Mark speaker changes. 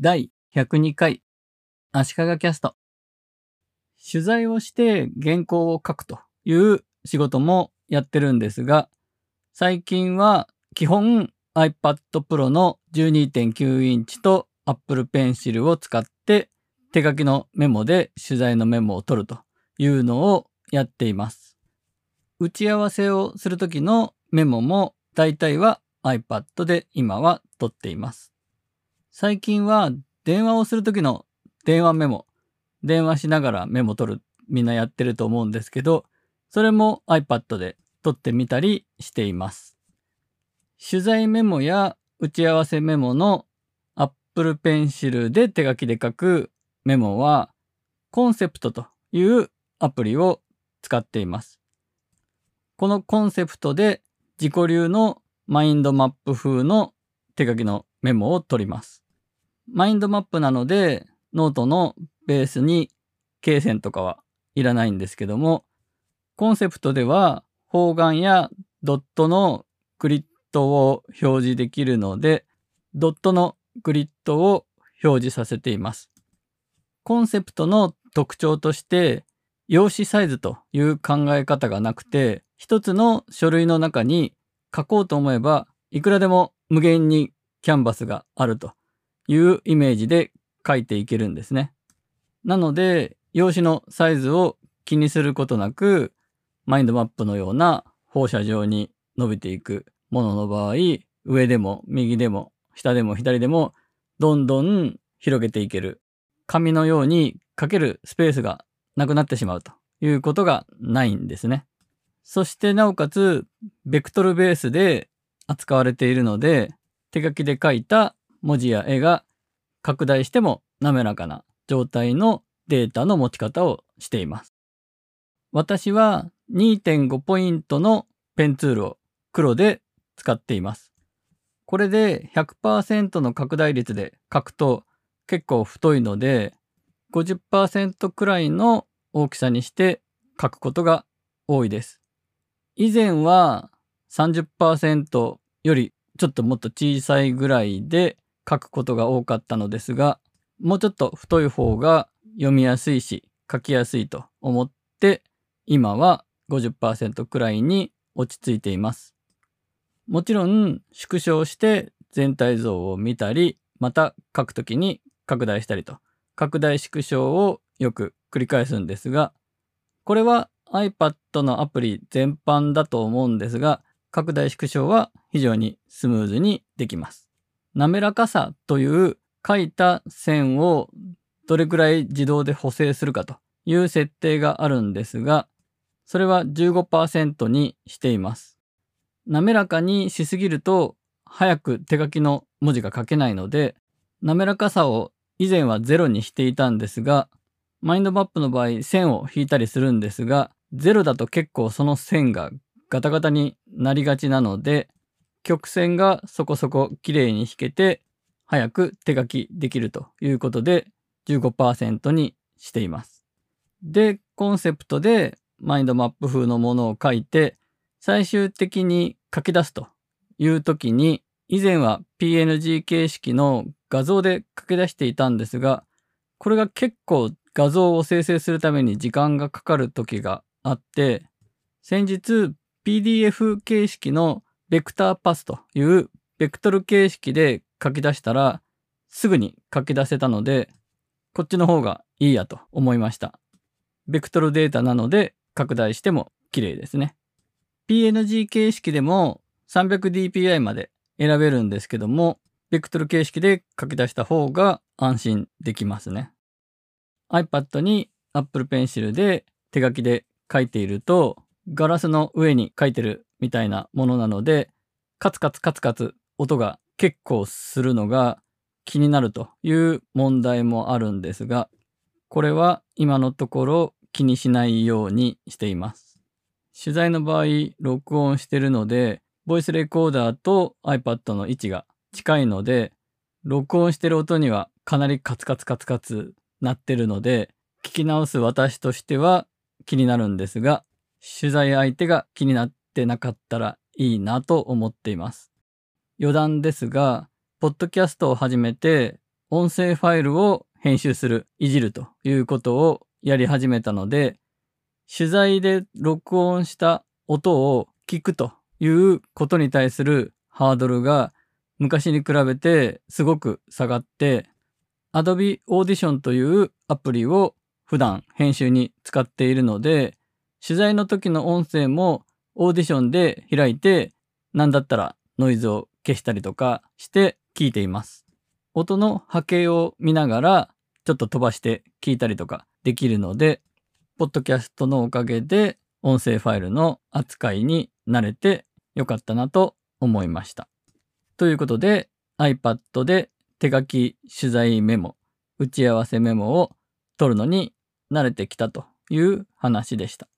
Speaker 1: 第102回足利キャスト取材をして原稿を書くという仕事もやってるんですが最近は基本 iPad Pro の12.9インチと Apple Pencil を使って手書きのメモで取材のメモを取るというのをやっています。打ち合わせをするときのメモも大体は iPad で今は取っています。最近は電話をするときの電話メモ、電話しながらメモ取るみんなやってると思うんですけど、それも iPad で取ってみたりしています。取材メモや打ち合わせメモの Apple Pencil で手書きで書くメモはコンセプトというアプリを使っています。このコンセプトで自己流のマインドマップ風の手書きのメモを取ります。マインドマップなのでノートのベースに罫線とかはいらないんですけども、 Conceptsでは方眼やドットのグリッドを表示できるので、ドットのグリッドを表示させています。 Conceptsの特徴として、用紙サイズという考え方がなくて、一つの書類の中に書こうと思えば、いくらでも無限にキャンバスがあるというイメージで書いていけるんですね。なので、用紙のサイズを気にすることなく、マインドマップのような放射状に伸びていくものの場合、上でも右でも下でも左でもどんどん広げていける。紙のように書けるスペースがなくなってしまうということがないんですね。そしてなおかつ、ベクトルベースで扱われているので、手書きで書いた文字や絵が拡大しても滑らかな状態のデータの持ち方をしています。私は2.5ポイントのペンツールを黒で使っています。これで100%の拡大率で書くと結構太いので50%くらいの大きさにして書くことが多いです。以前は30%よりちょっともっと小さいぐらいで書くことが多かったのですが、もうちょっと太い方が読みやすいし書きやすいと思って今は50%くらいに落ち着いています。もちろん縮小して全体像を見たり、また書くときに拡大したりと、拡大縮小をよく繰り返すんですが、これは iPad のアプリ全般だと思うんですが、拡大縮小は非常にスムーズにできます。滑らかさという書いた線をどれくらい自動で補正するかという設定があるんですが、それは15%にしています。滑らかにしすぎると早く手書きの文字が書けないので、滑らかさを以前はゼロにしていたんですが、マインドマップの場合線を引いたりするんですが、ゼロだと結構その線がガタガタになりがちなので、曲線がそこそこ綺麗に引けて、早く手書きできるということで15%にしています。で、コンセプトでマインドマップ風のものを書いて、最終的に書き出すという時に、以前は PNG 形式の画像で書き出していたんですが、これが結構画像を生成するために時間がかかる時があって、先日 PDF 形式のベクターパスというベクトル形式で書き出したらすぐに書き出せたので、こっちの方がいいやと思いました。ベクトルデータなので拡大しても綺麗ですね。PNG 形式でも 300dpi まで選べるんですけども、ベクトル形式で書き出した方が安心できますね。iPad に Apple Pencil で手書きで書いていると、ガラスの上に書いてるみたいなものなので、カツカツカツカツ音が結構するのが気になるという問題もあるんですが、これは今のところ気にしないようにしています。取材の場合、録音してるので、ボイスレコーダーと iPad の位置が近いので、録音してる音にはかなりカツカツカツカツなってるので、聞き直す私としては気になるんですが、取材相手が気になってってなかったらいいなと思っています。余談ですが、ポッドキャストを始めて音声ファイルを編集する、いじるということをやり始めたので、取材で録音した音を聞くということに対するハードルが昔に比べてすごく下がって、Adobe Audition というアプリを普段編集に使っているので、取材の時の音声もオーディションで開いて、なんだったらノイズを消したりとかして聞いています。音の波形を見ながらちょっと飛ばして聞いたりとかできるので、ポッドキャストのおかげで音声ファイルの扱いに慣れてよかったなと思いました。ということで iPad で手書き取材メモ、打ち合わせメモを取るのに慣れてきたという話でした。